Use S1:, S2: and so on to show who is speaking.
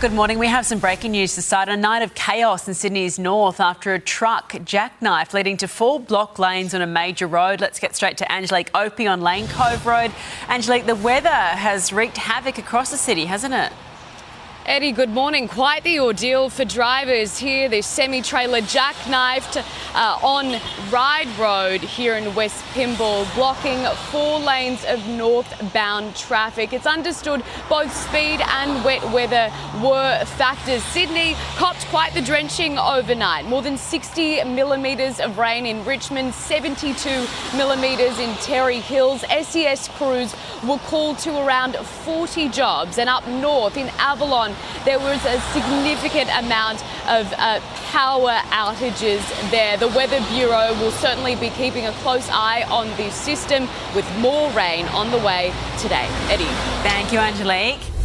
S1: Good morning. We have some breaking news to start. A night of chaos in Sydney's north after a truck jackknife leading to four block lanes on a major road. Let's get straight to Angelique Opie on Lane Cove Road. Angelique, the weather has wreaked havoc across the city, hasn't it?
S2: Eddie, good morning. Quite the ordeal for drivers here. This semi trailer jackknifed uh, on Ryde Road here in West Pymble, blocking four lanes of northbound traffic. It's understood both speed and wet weather were factors. Sydney copped quite the drenching overnight. More than 60 millimetres of rain in Richmond, 72 millimetres in Terry Hills. SES crews were called to around 40 jobs. And up north in Avalon, there was a significant amount of uh, power outages there. The Weather Bureau will certainly be keeping a close eye on the system with more rain on the way today. Eddie.
S1: Thank you, Angelique.